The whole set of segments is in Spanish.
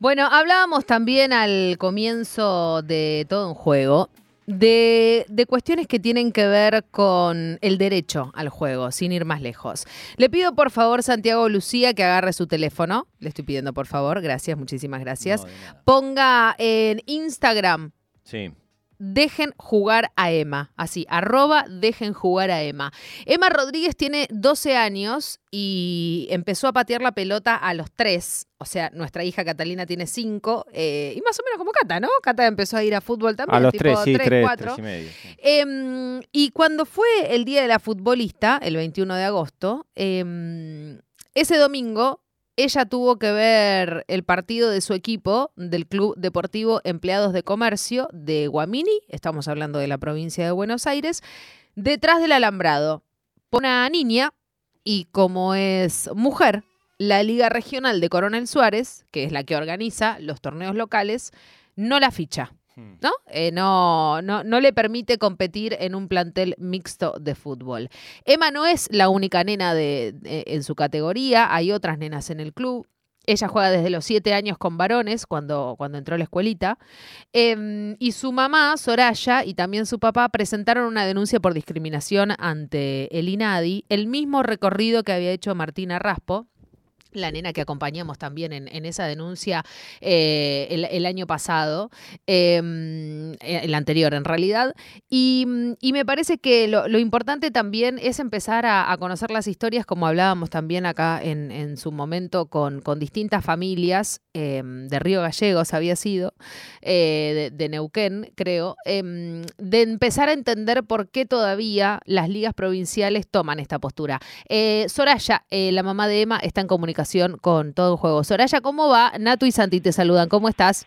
Bueno, hablábamos también al comienzo de todo un juego de, de, cuestiones que tienen que ver con el derecho al juego, sin ir más lejos. Le pido por favor, Santiago Lucía, que agarre su teléfono. Le estoy pidiendo por favor, gracias, muchísimas gracias. Ponga en Instagram. Sí dejen jugar a Emma. Así, arroba dejen jugar a Emma. Emma Rodríguez tiene 12 años y empezó a patear la pelota a los 3. O sea, nuestra hija Catalina tiene 5 eh, y más o menos como Cata, ¿no? Cata empezó a ir a fútbol también. A los 3, sí, 3, 4. y medio. Em, y cuando fue el Día de la Futbolista, el 21 de agosto, em, ese domingo ella tuvo que ver el partido de su equipo, del Club Deportivo Empleados de Comercio de Guamini, estamos hablando de la provincia de Buenos Aires, detrás del alambrado. Una niña, y como es mujer, la Liga Regional de Coronel Suárez, que es la que organiza los torneos locales, no la ficha. ¿No? Eh, no, no, no le permite competir en un plantel mixto de fútbol. Emma no es la única nena de, en su categoría, hay otras nenas en el club. Ella juega desde los siete años con varones, cuando, cuando entró a la escuelita. Em, y su mamá, Soraya, y también su papá presentaron una denuncia por discriminación ante el INADI, el mismo recorrido que había hecho Martina Raspo, la nena que acompañamos también en, esa denuncia eh, el, año pasado, em, eh, el anterior en realidad, y, me parece que lo, importante también es empezar a, conocer las historias, como hablábamos también acá en, su momento con, distintas familias em, de Río Gallegos, había sido, eh, de, Neuquén, creo, em, de empezar a entender por qué todavía las ligas provinciales toman esta postura. Soraya, la mamá de Emma, está en comunicación con todo el juego. Soraya, ¿cómo va? Natu y Santi te saludan. ¿Cómo estás?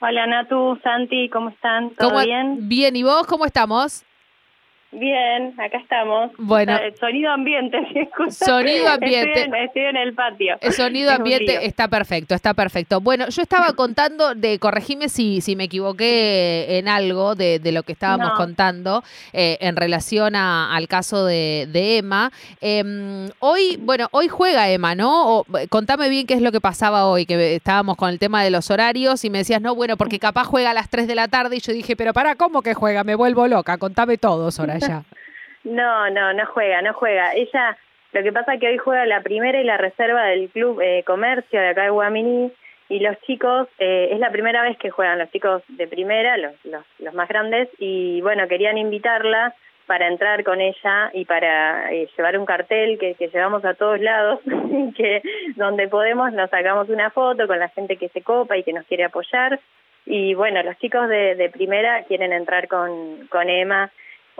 Hola Natu, Santi, ¿cómo están? ¿Todo bien? Bien, ¿y vos cómo estamos? Bien, acá estamos. Bueno. Sonido ambiente, Sonido ambiente. Estoy en, el patio. El sonido ambiente está perfecto, está perfecto. Bueno, yo estaba contando, de corregime si, si me equivoqué en algo de, lo que estábamos contando eh, en relación al caso de, Emma. Em, hoy, bueno, hoy juega Emma, ¿no? contame bien qué es lo que pasaba hoy, que estábamos con el tema de los horarios y me decías, no, bueno, porque capaz juega a las 3 de la tarde y yo dije, pero para, ¿cómo que juega? Me vuelvo loca, contame todo, Soraya. No, no, no juega, no juega. Ella, lo que pasa es que hoy juega la primera y la reserva del Club eh, Comercio de acá de Guamini y los chicos, eh, es la primera vez que juegan los chicos de primera, los, los, los más grandes, y bueno, querían invitarla para entrar con ella y para eh, llevar un cartel que, que llevamos a todos lados, que donde podemos nos sacamos una foto con la gente que se copa y que nos quiere apoyar. Y bueno, los chicos de, de primera quieren entrar con, con Emma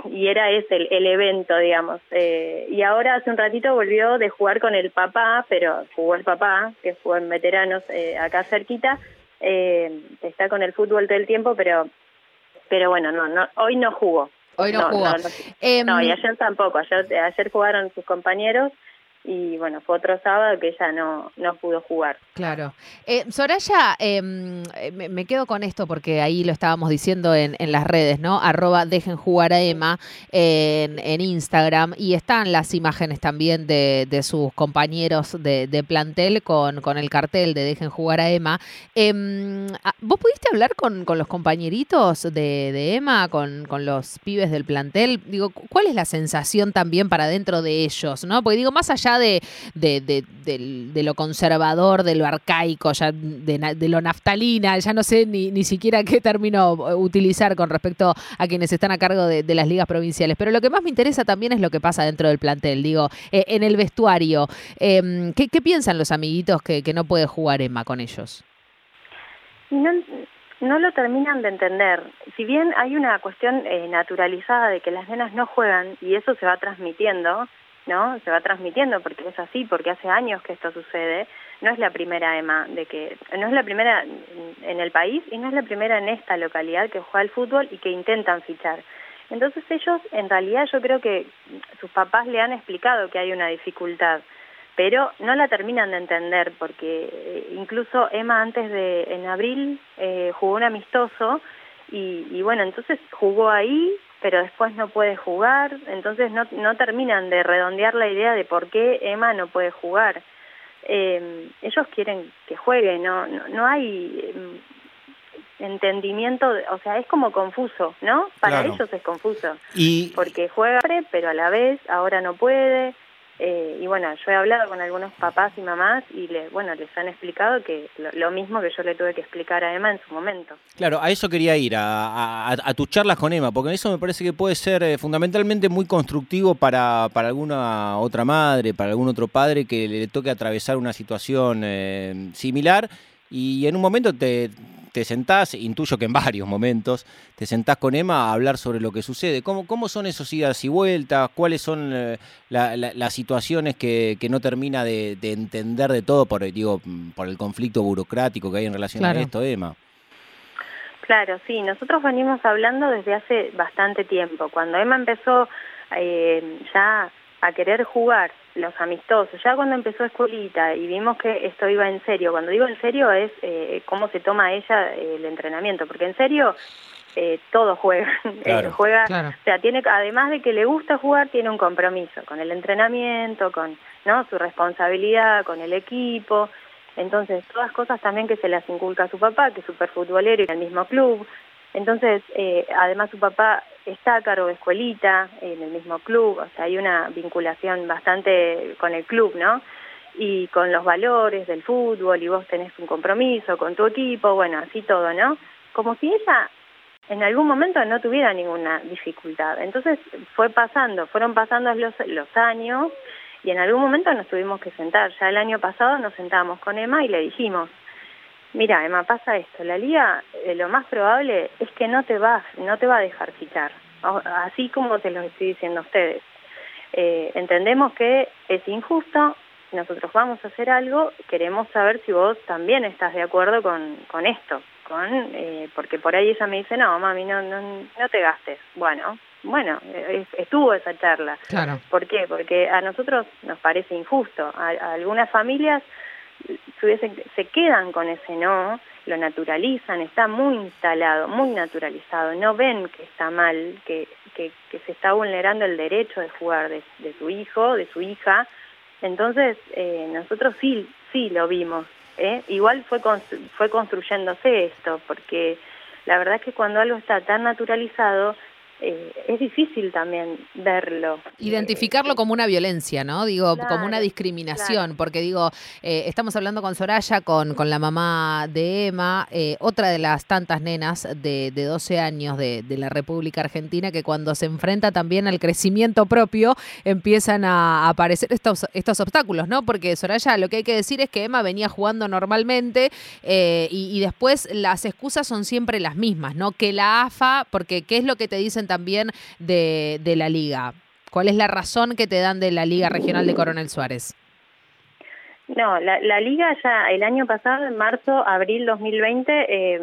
y era ese el, el evento, digamos. Eh, y ahora hace un ratito volvió de jugar con el papá, pero jugó el papá, que jugó en veteranos eh, acá cerquita, eh, está con el fútbol todo el tiempo, pero pero bueno, no, no hoy no jugó. Hoy no, jugó. No, em, no, y ayer tampoco, ayer, ayer jugaron sus compañeros y bueno, fue otro sábado que ella no, no pudo jugar. Claro. Eh, Soraya, em, eh, me, quedo con esto porque ahí lo estábamos diciendo en, en las redes, ¿no? Arroba dejen jugar a Emma en, en Instagram y están las imágenes también de, de sus compañeros de, de, plantel con, con el cartel de dejen jugar a Emma. Em, ah, ¿Vos pudiste hablar con, con los compañeritos de, de Emma, con, con los pibes del plantel? Digo, ¿cuál es la sensación también para dentro de ellos, ¿no? Porque digo, más allá de, de, lo conservador, de lo arcaico, ya de, lo naftalina, ya no sé ni, ni siquiera qué término utilizar con respecto a quienes están a cargo de, las ligas provinciales. Pero lo que más me interesa también es lo que pasa dentro del plantel, digo, eh, en el vestuario. Em, ¿qué, piensan los amiguitos que, no puede jugar Emma con ellos? No, no lo terminan de entender. Si bien hay una cuestión eh, naturalizada de que las nenas no juegan y eso se va transmitiendo, ¿no? Se va transmitiendo porque es así, porque hace años que esto sucede. No es la primera Emma de que no es la primera en el país y no es la primera en esta localidad que juega al fútbol y que intentan fichar. Entonces ellos, en realidad, yo creo que sus papás le han explicado que hay una dificultad, pero no la terminan de entender porque eh, incluso Emma antes de en abril eh, jugó un amistoso y, y bueno, entonces jugó ahí pero después no puede jugar, entonces no, no terminan de redondear la idea de por qué Emma no puede jugar. eh, ellos quieren que juegue, no, no, no hay em, entendimiento, o sea, es como confuso, ¿no? Para ellos es confuso. Y... Porque juega, pero a la vez ahora no puede. Eh, y bueno, yo he hablado con algunos papás y mamás y le, bueno, les han explicado que lo, mismo que yo le tuve que explicar a Emma en su momento. Claro, a eso quería ir, a, a, tus charlas con Emma, porque eso me parece que puede ser eh, fundamentalmente muy constructivo para, para alguna otra madre, para algún otro padre que le toque atravesar una situación eh, similar y en un momento te, te sentás, intuyo que en varios momentos, te sentás con Emma a hablar sobre lo que sucede. ¿Cómo, cómo son esos idas y vueltas? ¿Cuáles son eh, las situaciones que, que, no termina de, entender de todo por, digo, por el conflicto burocrático que hay en relación a esto, Emma? Claro, sí, nosotros venimos hablando desde hace bastante tiempo. Cuando Emma empezó eh, ya a querer jugar los amistosos, ya cuando empezó escuelita y vimos que esto iba en serio, cuando digo en serio es eh, cómo se toma ella eh, el entrenamiento, porque en serio eh, todo juega, eh, juega, o sea, tiene, además de que le gusta jugar, tiene un compromiso con el entrenamiento, con no su responsabilidad, con el equipo, entonces todas cosas también que se las inculca a su papá, que es súper futbolero y en el mismo club, entonces, eh, además su papá está a cargo de escuelita, en el mismo club, o sea, hay una vinculación bastante con el club, ¿no? Y con los valores del fútbol, y vos tenés un compromiso con tu equipo, bueno, así todo, ¿no? Como si ella en algún momento no tuviera ninguna dificultad. Entonces fue pasando, fueron pasando los, los años y en algún momento nos tuvimos que sentar. Ya el año pasado nos sentamos con Emma y le dijimos, Mira, Emma, pasa esto. La liga, eh, lo más probable es que no te va, no te va a dejar fichar, así como te lo estoy diciendo a ustedes. Eh, entendemos que es injusto, nosotros vamos a hacer algo, queremos saber si vos también estás de acuerdo con, con esto, con eh, porque por ahí ella me dice, no, mami, no, no, no te gastes. Bueno, bueno, estuvo esa charla. Claro. ¿Por qué? Porque a nosotros nos parece injusto. a algunas familias se quedan con ese no, lo naturalizan, está muy instalado, muy naturalizado, no ven que está mal, que, que, se está vulnerando el derecho de jugar de, su hijo, de su hija, entonces eh, nosotros sí, sí lo vimos, ¿eh? igual fue, fue construyéndose esto, porque la verdad es que cuando algo está tan naturalizado, eh, es difícil también verlo. Identificarlo como una violencia, ¿no? Digo, como una discriminación, porque digo, eh, estamos hablando con Soraya, con, con la mamá de Emma, eh, otra de las tantas nenas de, de 12 años de, de, la República Argentina, que cuando se enfrenta también al crecimiento propio, empiezan a aparecer estos, estos obstáculos, ¿no? Porque Soraya, lo que hay que decir es que Emma venía jugando normalmente y, y después las excusas son siempre las mismas, ¿no? Que la AFA, porque ¿qué es lo que te dicen también de, de la liga? ¿Cuál es la razón que te dan de la Liga Regional de Coronel Suárez? No, la, la liga ya el año pasado, en marzo, abril 2020, eh,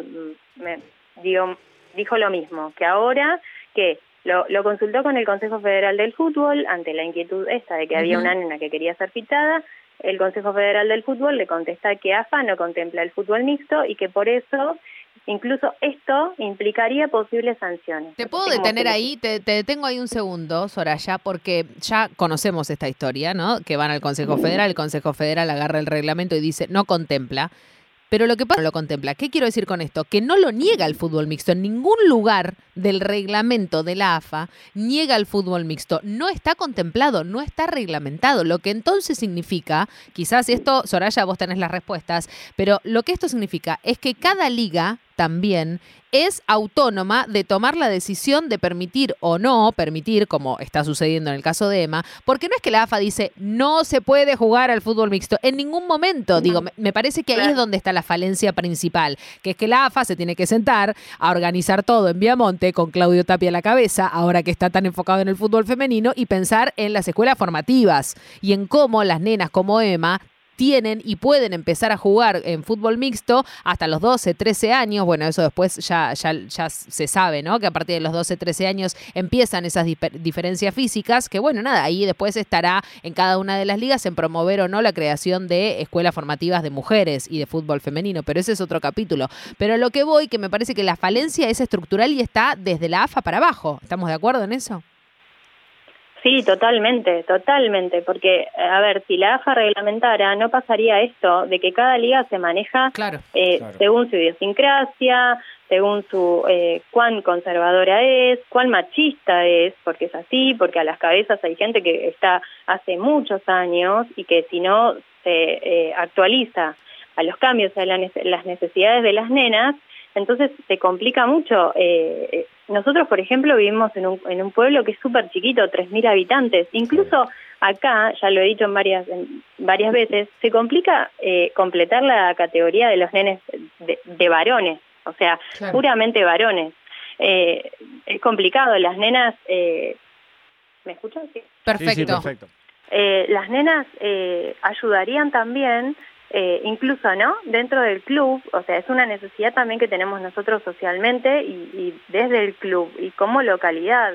me, digo, dijo lo mismo, que ahora que lo, lo, consultó con el Consejo Federal del Fútbol ante la inquietud esta de que había una nena que quería ser fichada. El Consejo Federal del Fútbol le contesta que AFA no contempla el fútbol mixto y que por eso Incluso esto implicaría posibles sanciones. Te puedo detener ahí, te, te, detengo ahí un segundo, Soraya, porque ya conocemos esta historia, ¿no? Que van al Consejo Federal, el Consejo Federal agarra el reglamento y dice, no contempla. Pero lo que pasa no lo contempla. ¿Qué quiero decir con esto? Que no lo niega el fútbol mixto. En ningún lugar del reglamento de la AFA niega el fútbol mixto. No está contemplado, no está reglamentado. Lo que entonces significa, quizás esto, Soraya, vos tenés las respuestas, pero lo que esto significa es que cada liga también es autónoma de tomar la decisión de permitir o no permitir, como está sucediendo en el caso de Emma, porque no es que la AFA dice no se puede jugar al fútbol mixto en ningún momento. Digo, me parece que ahí es donde está la falencia principal, que es que la AFA se tiene que sentar a organizar todo en Viamonte con Claudio Tapia a la cabeza, ahora que está tan enfocado en el fútbol femenino, y pensar en las escuelas formativas y en cómo las nenas como Emma tienen y pueden empezar a jugar en fútbol mixto hasta los 12, 13 años. Bueno, eso después ya, ya, ya se sabe, ¿no? Que a partir de los 12, 13 años empiezan esas diferencias físicas, que bueno, nada, ahí después estará en cada una de las ligas en promover o no la creación de escuelas formativas de mujeres y de fútbol femenino, pero ese es otro capítulo. Pero lo que voy, que me parece que la falencia es estructural y está desde la AFA para abajo. ¿Estamos de acuerdo en eso? Sí, totalmente, totalmente, porque, a ver, si la AFA reglamentara, no pasaría esto de que cada liga se maneja Claro. eh, Claro. según su idiosincrasia, según su eh, cuán conservadora es, cuán machista es, porque es así, porque a las cabezas hay gente que está hace muchos años y que si no se eh, actualiza a los cambios, a la las necesidades de las nenas, entonces se complica mucho. Eh, eh, nosotros, por ejemplo, vivimos en un, en un pueblo que es súper chiquito, 3.000 habitantes. Incluso acá, ya lo he dicho en varias, en varias veces, se complica eh, completar la categoría de los nenes de, de varones, o sea, Claro. puramente varones. Eh, es complicado, las nenas... Eh, ¿Me escuchan? Sí. Perfecto. Sí, sí, perfecto. Eh, las nenas eh, ayudarían también, eh, incluso, ¿no? Dentro del club, o sea, es una necesidad también que tenemos nosotros socialmente y, y desde el club y como localidad.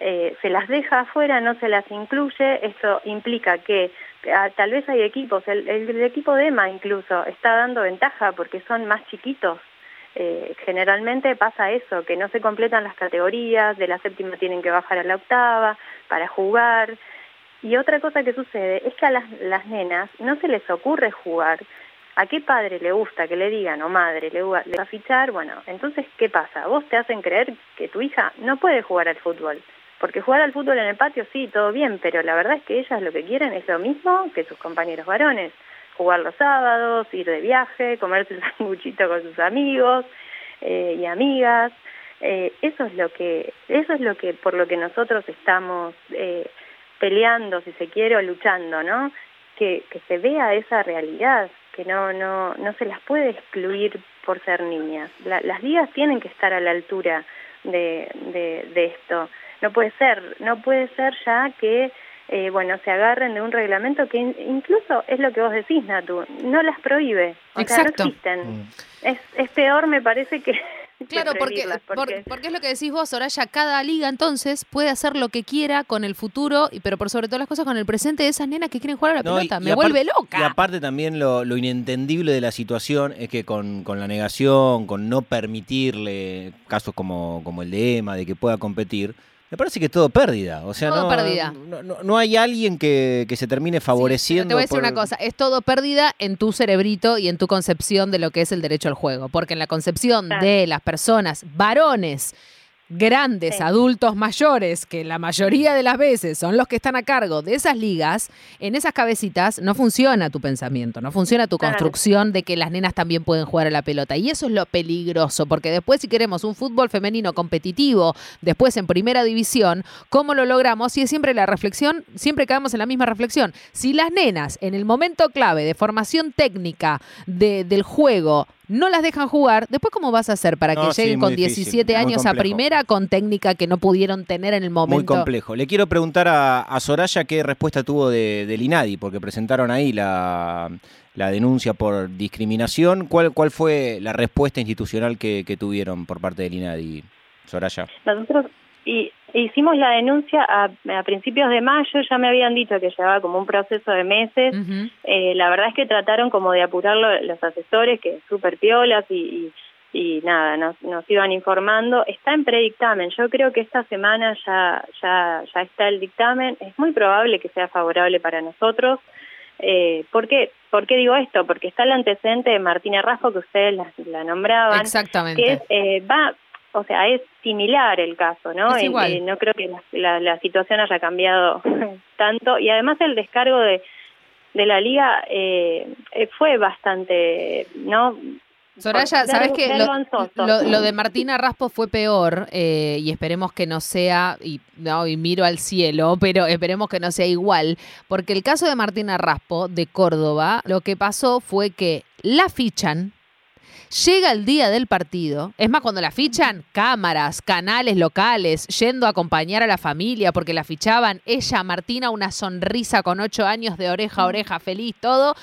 Eh, se las deja afuera, no se las incluye, esto implica que ah, tal vez hay equipos, el, el- el equipo de EMA incluso está dando ventaja porque son más chiquitos. Eh, generalmente pasa eso, que no se completan las categorías, de la séptima tienen que bajar a la octava para jugar. Y otra cosa que sucede es que a las, las nenas no se les ocurre jugar. ¿A qué padre le gusta que le digan o madre le, va a fichar? Bueno, entonces, ¿qué pasa? Vos te hacen creer que tu hija no puede jugar al fútbol. Porque jugar al fútbol en el patio sí, todo bien, pero la verdad es que ellas lo que quieren es lo mismo que sus compañeros varones. Jugar los sábados, ir de viaje, comerse un sanguchito con sus amigos eh, y amigas. Eh, eso es lo que, eso es lo que, por lo que nosotros estamos eh, peleando, si se quiere, o luchando, ¿no? Que, que se vea esa realidad, que no, no, no se las puede excluir por ser niñas. La- las ligas tienen que estar a la altura de, de, de esto. No puede ser, no puede ser ya que, eh, bueno, se agarren de un reglamento que in- incluso es lo que vos decís, Natu, no las prohíbe. O Exacto. sea, no existen. Mm. Es, es peor, me parece, que... Claro, porque, porque- porque es lo que decís vos, Soraya, cada liga entonces puede hacer lo que quiera con el futuro, y pero por sobre todas las cosas con el presente de esas nenas que quieren jugar a la No, y- pelota. y Me vuelve Y loca. aparte también lo, lo inentendible de la situación es que con, con la negación, con no permitirle casos como, como el de Emma, de que pueda competir, me parece que es todo pérdida. O sea, Todo no, pérdida. No, no- no hay alguien que, que se termine Sí, favoreciendo. te voy a decir por- una cosa, es todo pérdida en tu cerebrito y en tu concepción de lo que es el derecho al juego, porque en la concepción Claro. de las personas, varones, grandes, Sí. adultos mayores, que la mayoría de las veces son los que están a cargo de esas ligas, en esas cabecitas no funciona tu pensamiento, no funciona tu construcción de que las nenas también pueden jugar a la pelota. Y eso es lo peligroso, porque después si queremos un fútbol femenino competitivo, después en primera división, ¿cómo lo logramos? Y es siempre la reflexión, siempre caemos en la misma reflexión. Si las nenas en el momento clave de formación técnica de- del juego no las dejan jugar, después cómo vas a hacer para que lleguen muy con difícil, 17 muy años a primera con técnica que no pudieron tener en el Muy momento? complejo. Le quiero preguntar a, a Soraya qué respuesta tuvo de, del INADI, porque presentaron ahí la, la denuncia por discriminación. ¿Cuál, ¿Cuál fue la respuesta institucional que, que tuvieron por parte del INADI, Soraya? Nosotros y, hicimos la denuncia a, a principios de mayo, ya me habían dicho que llevaba como un proceso de meses. Eh, la verdad es que trataron como de apurarlo los asesores, que súper piolas y, y, y nada, nos, nos iban informando. Está en predictamen, yo creo que esta semana ya, ya, ya está el dictamen. Es muy probable que sea favorable para nosotros. Eh, ¿por, qué? ¿Por qué digo esto? Porque está el antecedente de Martina Raspo, que ustedes la, la nombraban, Exactamente. que es, eh, va, o sea, es similar el caso, ¿no? Es Eh, igual. eh, no creo que la, la, la situación haya cambiado tanto y además el descargo de, de la liga eh, eh, fue bastante, ¿no? Soraya, ¿sabes qué? Lo, Vergonzoso. lo- lo de Martina Raspo fue peor eh, y esperemos que no sea, y, no, y miro al cielo, pero esperemos que no sea igual, porque el caso de Martina Raspo de Córdoba, lo que pasó fue que la fichan, llega el día del partido, es más, cuando la fichan, cámaras, canales locales, yendo a acompañar a la familia porque la fichaban, ella, Martina, una sonrisa con ocho años de oreja a oreja, feliz, todo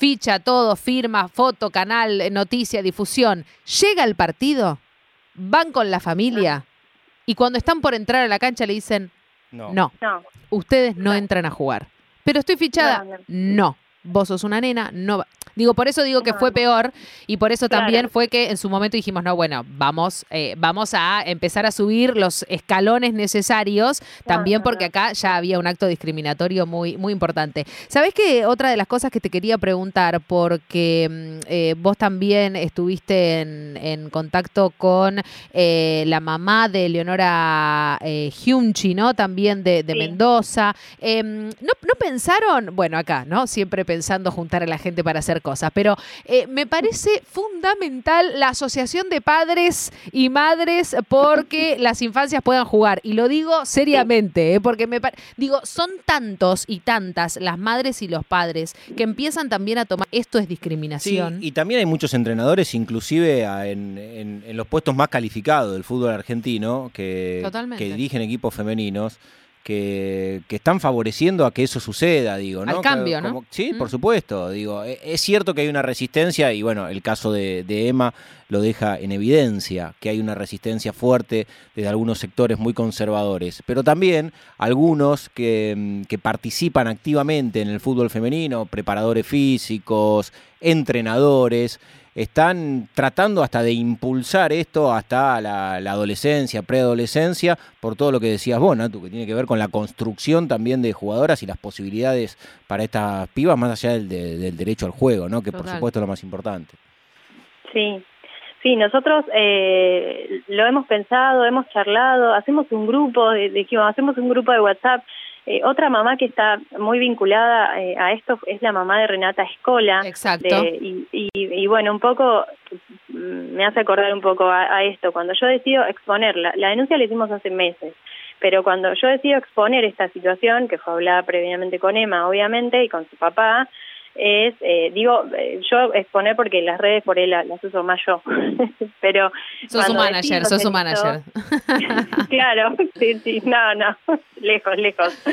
ficha todo, firma, foto, canal, noticia, difusión. Llega el partido, van con la familia y cuando están por entrar a la cancha le dicen, no, No, ustedes no entran a jugar. Pero estoy fichada, No, no. Vos sos una nena, no va- Digo, por eso digo que fue peor y por eso también fue que en su momento dijimos, no, bueno, vamos, eh, vamos a empezar a subir los escalones necesarios, también porque acá ya había un acto discriminatorio muy, muy importante. ¿Sabés que otra de las cosas que te quería preguntar, porque mm, eh, vos también estuviste en, en contacto con eh, la mamá de Leonora Hyunchi, ¿no? También de, de Sí. Mendoza. Em, ¿no, ¿No pensaron, bueno, acá, ¿no? Siempre pensando juntar a la gente para hacer cosas, pero eh, me parece fundamental la asociación de padres y madres porque las infancias puedan jugar. Y lo digo seriamente, ¿eh? porque me digo, son tantos y tantas las madres y los padres que empiezan también a tomar esto es Sí, discriminación. y también hay muchos entrenadores, inclusive en, en- en los puestos más calificados del fútbol argentino, que, Totalmente. que dirigen equipos femeninos, que, que están favoreciendo a que eso suceda, digo, ¿no? Al cambio, ¿no? Sí, Mm. por supuesto, digo, e- es cierto que hay una resistencia y bueno, el caso de, de Emma lo deja en evidencia, que hay una resistencia fuerte de algunos sectores muy conservadores, pero también algunos que, mm, que participan activamente en el fútbol femenino, preparadores físicos, entrenadores, están tratando hasta de impulsar esto hasta la, la adolescencia, preadolescencia, por todo lo que decías vos, Natu, que tiene que ver con la construcción también de jugadoras y las posibilidades para estas pibas, más allá del, de- del derecho al juego, ¿no? que por supuesto es lo más importante. Sí, sí, nosotros eh, lo hemos pensado, hemos charlado, hacemos un grupo, dijimos, hacemos un grupo de WhatsApp. Eh, otra mamá que está muy vinculada eh, a esto es la mamá de Renata Escola. Exacto. de- y, y, y bueno, un poco mm, me hace acordar un poco a, a esto. Cuando yo decido exponerla, la denuncia la hicimos hace meses, pero cuando yo decido exponer esta situación, que fue hablada previamente con Emma, obviamente, y con su papá, es, eh, digo, eh, yo exponer porque las redes por él la- las uso más yo, pero... sos su manager, sos su manager. claro, sí, sí, no, no, lejos, lejos.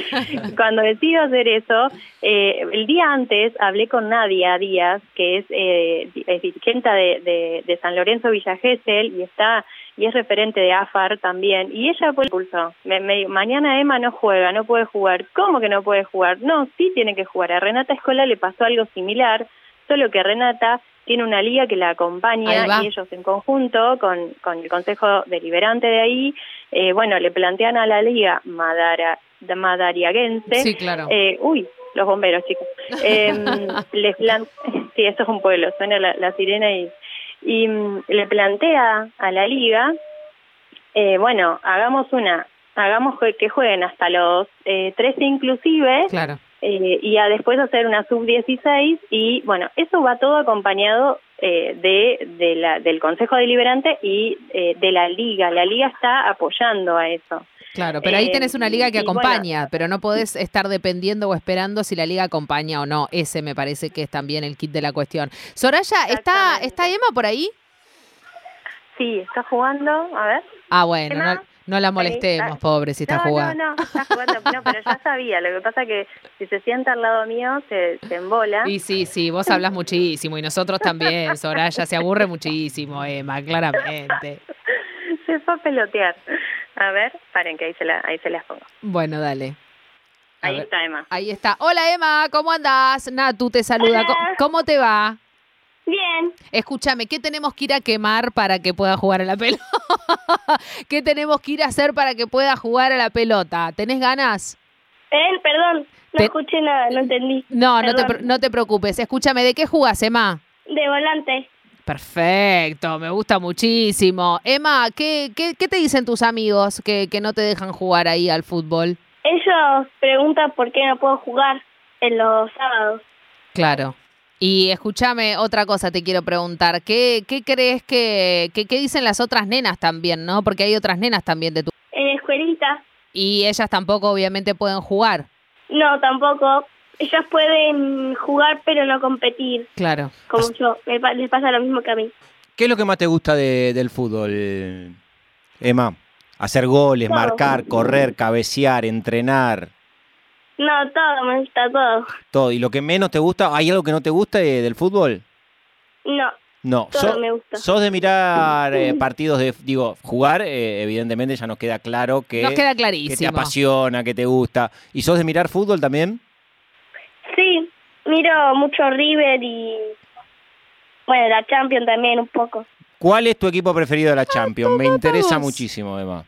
Cuando decido hacer eso, eh, el día antes hablé con Nadia Díaz, que es, eh, es dirigente de, de, de San Lorenzo Villa Gesell y está y es referente de AFAR también, y ella fue el pulso. Me, me dijo, mañana Emma no juega, no puede jugar. ¿Cómo que no puede jugar? No, sí tiene que jugar. A Renata Escola le pasó algo similar, solo que Renata tiene una liga que la acompaña y ellos en conjunto con, con el Consejo Deliberante de ahí, eh, bueno, le plantean a la liga Madara, madariaguense, Sí, claro. eh, uy, los bomberos, chicos. Eh, les plan sí, esto es un pueblo, suena la, la sirena y, y mm, le plantea a la liga, eh, bueno, hagamos una, hagamos que jueguen hasta los eh, 13 inclusive, Claro. eh, y a después hacer una sub-16 y bueno, eso va todo acompañado eh, de, de la, del Consejo Deliberante y eh, de la Liga. La Liga está apoyando a eso. Claro, pero ahí tenés una liga que bueno. acompaña, pero no podés estar dependiendo o esperando si la liga acompaña o no. Ese me parece que es también el kit de la cuestión. Soraya, ¿está. ¿está Emma por ahí? Sí, está jugando, a ver. Ah, bueno, no, no la molestemos, ah, pobre, si está no, jugando. no, no, está jugando, no, pero ya sabía. Lo que pasa que si se sienta al lado mío, se, se embola. Y sí, sí, vos hablas muchísimo y nosotros también, Soraya, se aburre muchísimo, Emma, claramente. Se fue a pelotear. A ver, paren que ahí se, la, ahí se las pongo. Bueno, dale. A Ahí ver. está Emma. Ahí está. Hola Emma, ¿cómo andás? Natu te saluda. ¿Cómo, cómo te va? Bien, Escúchame, ¿qué tenemos que ir a quemar para que pueda jugar a la pelota? ¿Qué tenemos que ir a hacer para que pueda jugar a la pelota? ¿Tenés ganas? eh, perdón, no Te- escuché nada, no entendí. No, no te, no te preocupes. Escúchame, ¿de qué jugás, Emma? De volante. Perfecto, me gusta muchísimo. Emma, ¿qué, qué, qué te dicen tus amigos que, que no te dejan jugar ahí al fútbol? Ellos preguntan por qué no puedo jugar en los sábados. Claro. Y escúchame, otra cosa te quiero preguntar. ¿Qué, qué crees que, que- qué dicen las otras nenas también, no? Porque hay otras nenas también de tu... En escuelita, Y ellas tampoco obviamente pueden jugar. no, tampoco. Ellas pueden jugar pero no competir, Claro. como yo. Me pa- les pasa lo mismo que a mí. ¿Qué es lo que más te gusta de- del fútbol, Emma? Hacer goles, Todo. marcar, correr, cabecear, entrenar, No, todo, me gusta todo. todo. ¿Y lo que menos te gusta? ¿Hay algo que no te gusta del fútbol? No, No, Todo me gusta. sos de mirar eh, partidos de, digo, jugar, eh, evidentemente ya nos queda claro que, Nos queda que te clarísimo. apasiona, que te gusta. ¿Y sos de mirar fútbol también? Miro mucho River y bueno, la Champions también un poco. ¿Cuál es tu equipo preferido de la Champions? Me interesa muchísimo, Emma.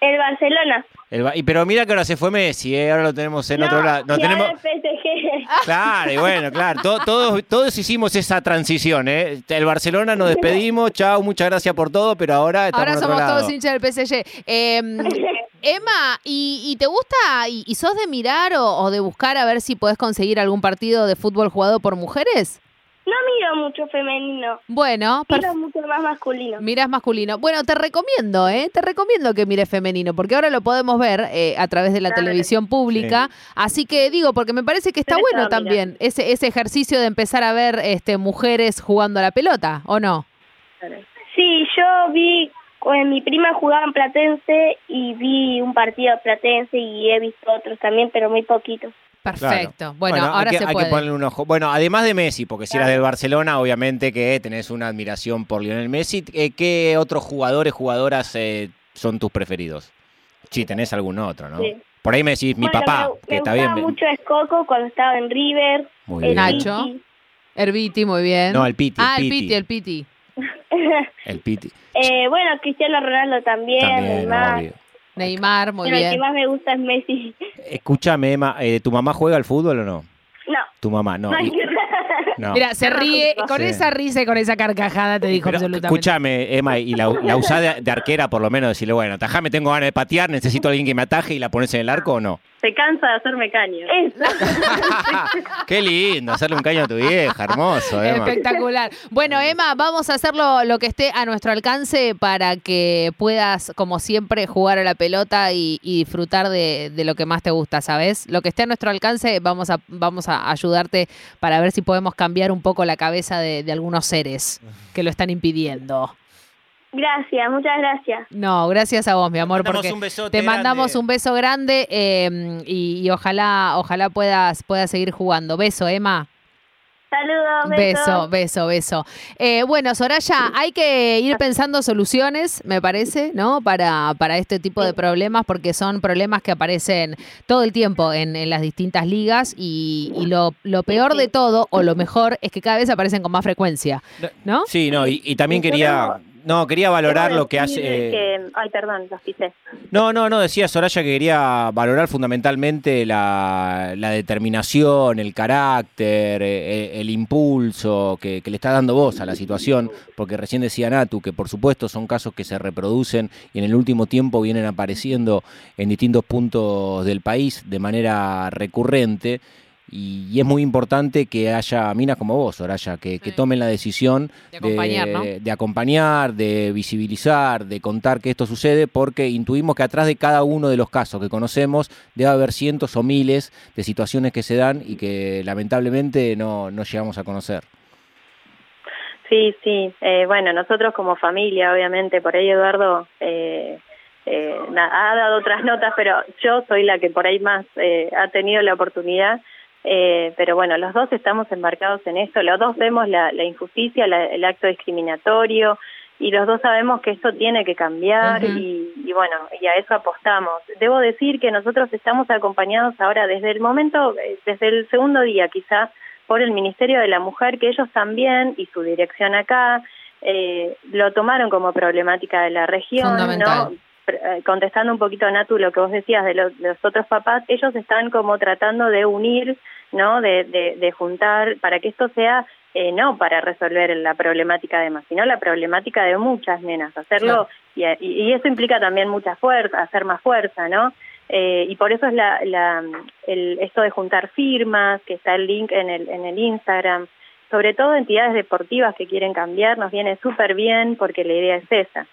El Barcelona. El Ba- y pero mira que ahora se fue Messi, ¿eh? ahora lo tenemos en no, otro lado. No tenemos... ahora el PSG. Claro, y bueno, claro, to- todos, todos hicimos esa transición, ¿eh? El Barcelona nos despedimos, chao, muchas gracias por todo, pero ahora estamos Ahora en otro somos lado. todos hinchas del PSG. Eh, Emma, ¿y, y te gusta y, y sos de mirar o, o de buscar a ver si podés conseguir algún partido de fútbol jugado por mujeres? No miro mucho femenino, Bueno, miro mucho más masculino. Miras masculino. Bueno, te recomiendo, ¿eh? Te recomiendo que mires femenino, porque ahora lo podemos ver eh, a través de la Claro. televisión pública. Así que digo, porque me parece que está bueno también ese, ese ejercicio de empezar a ver este, mujeres jugando a la pelota, ¿o no? Sí, yo vi, eh, mi prima jugaba en Platense y vi un partido de Platense y he visto otros también, pero muy poquitos. Perfecto. Claro. Bueno, ahora hay, que, se hay puede. que ponerle un ojo. Bueno, además de Messi, porque si eras del Barcelona, obviamente que tenés una admiración por Lionel Messi. eh, ¿Qué otros jugadores, jugadoras eh, son tus preferidos? Sí, tenés algún otro, ¿no? Sí. Por ahí me decís mi papá, me, que me está bien. gustaba mucho Escoco cuando estaba en River. Muy el bien. Nacho. Piti. Herbiti, muy bien. No, el Piti, el Ah, el Piti. Piti, el Piti. El Piti. Eh, bueno, Cristiano Ronaldo también, También, Neymar. obvio. Neymar, muy Pero el que bien. más me gusta es Messi. Escúchame, Emma, eh, ¿tu mamá juega al fútbol o no? No. Tu mamá, no. y- no. Mira, se ríe con Sí. esa risa y con esa carcajada te dijo Pero, absolutamente. escúchame, Emma, y la, la usás de, de arquera por lo menos, decirle, bueno, tajame, tengo ganas de patear, necesito a alguien que me ataje y la pones en el arco o no. Se cansa de hacerme caño. Eso. Qué lindo, hacerle un caño a tu vieja, hermoso, Emma. Espectacular. Bueno, Emma, vamos a hacer lo, lo que esté a nuestro alcance para que puedas, como siempre, jugar a la pelota y, y disfrutar de, de lo que más te gusta, ¿sabes? Lo que esté a nuestro alcance, vamos a, vamos a ayudarte para ver si podemos cambiar un poco la cabeza de, de algunos seres que lo están impidiendo. Gracias, muchas gracias. No, gracias a vos, mi amor, mandamos porque un besote te mandamos grande. un beso grande eh, y, y ojalá, ojalá puedas, puedas seguir jugando. Beso, Emma. Saludos, Beso, besos. beso, beso. Eh, bueno, Soraya, hay que ir pensando soluciones, me parece, ¿no? Para, para este tipo de problemas, porque son problemas que aparecen todo el tiempo en, en las distintas ligas y, y lo, lo peor de todo, o lo mejor, es que cada vez aparecen con más frecuencia, ¿no? Sí, no, y, y también quería, no, quería valorar lo que hace... que- ay, perdón, los pisé. No, no, no, decía Soraya que quería valorar fundamentalmente la, la determinación, el carácter, eh, el impulso que, que le está dando voz a la situación, porque recién decía Natu que por supuesto son casos que se reproducen y en el último tiempo vienen apareciendo en distintos puntos del país de manera recurrente. Y, y es muy importante que haya minas como vos, Soraya, que, tomen la decisión De acompañar, ¿no? de acompañar, de visibilizar, de contar que esto sucede, porque intuimos que atrás de cada uno de los casos que conocemos debe haber cientos o miles de situaciones que se dan y que lamentablemente no, no llegamos a conocer. Sí, sí. Eh, bueno, nosotros como familia, obviamente, por ahí Eduardo eh, eh, na- ha dado otras notas, pero yo soy la que por ahí más eh, ha tenido la oportunidad. Eh, pero bueno, los dos estamos embarcados en esto, los dos vemos la, la injusticia, la- el acto discriminatorio y los dos sabemos que esto tiene que cambiar y, y bueno, y a eso apostamos. Debo decir que nosotros estamos acompañados ahora desde el momento, eh, desde el segundo día quizá, por el Ministerio de la Mujer, que ellos también, y su dirección acá, eh, lo tomaron como problemática de la región. ¿no? Eh, Contestando un poquito, Natu, lo que vos decías de, los- de los otros papás, ellos están como tratando de unir, ¿no? De, de, de juntar, para que esto sea, eh, no para resolver la problemática de más, sino la problemática de muchas nenas, hacerlo, y, y, y eso implica también mucha fuerza, hacer más fuerza, ¿no? Eh, y por eso es la, la, el, esto de juntar firmas, que está el link en el, en el Instagram, sobre todo entidades deportivas que quieren cambiar, nos viene súper bien porque la idea es esa,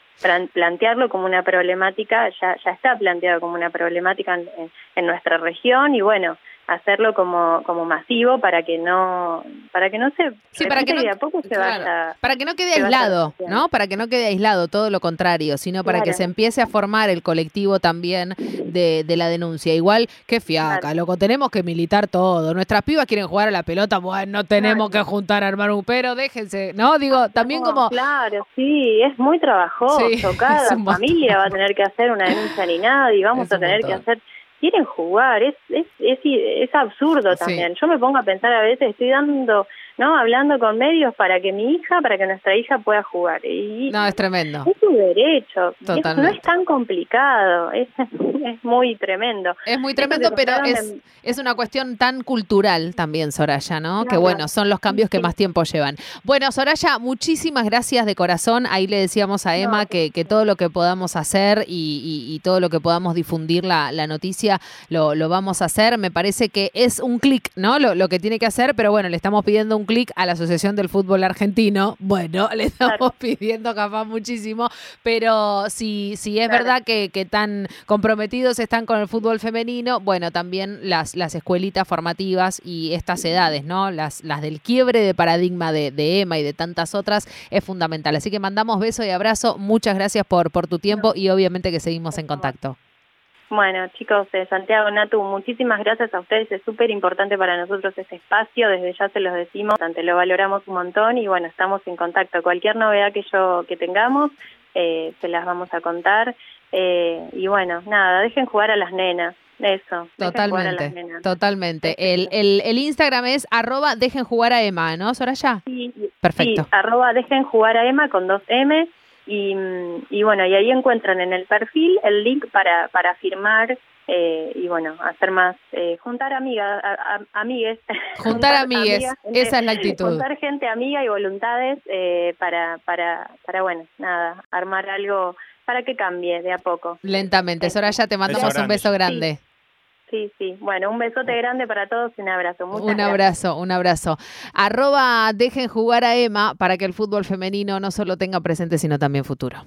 plantearlo como una problemática, ya, ya está planteado como una problemática en, en- nuestra región y bueno, hacerlo como, como masivo para que no, para que no se, Sí, para que no- a poco se claro, vaya para que no quede aislado. ¿no? Para que no quede aislado, todo lo contrario, sino para que se empiece a formar el colectivo también de, de la denuncia. Igual que fiaca, Claro. loco, tenemos que militar todo. Nuestras pibas quieren jugar a la pelota, bueno, no tenemos que juntar a armar un pero, déjense, ¿no? Digo, también No, como... Claro, sí, es muy trabajoso. Sí, Cada familia va a tener que hacer una denuncia ni nada y vamos a tener que hacer quieren jugar, es, es, es, es absurdo también. Yo me pongo a pensar a veces, estoy dando ¿no? Hablando con medios para que mi hija, para que nuestra hija pueda jugar. Y no, es tremendo. Es su derecho. no es tan complicado, es, es, muy tremendo. Es muy tremendo, pero es, es una cuestión tan cultural también, Soraya, ¿no? Que bueno, son los cambios que más tiempo llevan. Bueno, Soraya, muchísimas gracias de corazón. Ahí le decíamos a Emma que, que, todo lo que podamos hacer y, y, todo lo que podamos difundir la, la noticia lo, lo, vamos a hacer. Me parece que es un clic, ¿no? Lo, lo que tiene que hacer, pero bueno, le estamos pidiendo un clic a la Asociación del Fútbol Argentino. Bueno, le estamos pidiendo capaz muchísimo, pero si, si es verdad que, que, tan comprometidos están con el fútbol femenino, bueno, también las, las escuelitas formativas y estas edades, ¿no? Las, las del quiebre de paradigma de, de Emma y de tantas otras es fundamental. Así que mandamos beso y abrazo. Muchas gracias por, por tu tiempo y obviamente que seguimos en contacto. Bueno, chicos de Santiago Natu, muchísimas gracias a ustedes. Es súper importante para nosotros este espacio. Desde ya se los decimos, ante lo valoramos un montón y bueno, estamos en contacto. Cualquier novedad que yo que tengamos, eh, se las vamos a contar. Eh, y bueno, nada, dejen jugar a las nenas. Eso. Totalmente. Totalmente. El, el, el, Instagram es arroba dejen jugar a Emma, ¿no, Soraya? Sí. Perfecto. Sí, arroba dejen jugar a Emma con dos M y, y, bueno, y ahí encuentran en el perfil el link para, para firmar eh, y bueno, hacer más, eh, juntar amigas, amigues. Juntar, amigues, esa es la actitud. Juntar gente amiga y voluntades eh, para, para, para, bueno, nada, armar algo para que cambie de a poco. Lentamente. Soraya, te mandamos un beso grande. Sí, sí. Bueno, un besote grande para todos y un abrazo. un abrazo, un abrazo. Arroba dejen jugar a Emma para que el fútbol femenino no solo tenga presente, sino también futuro.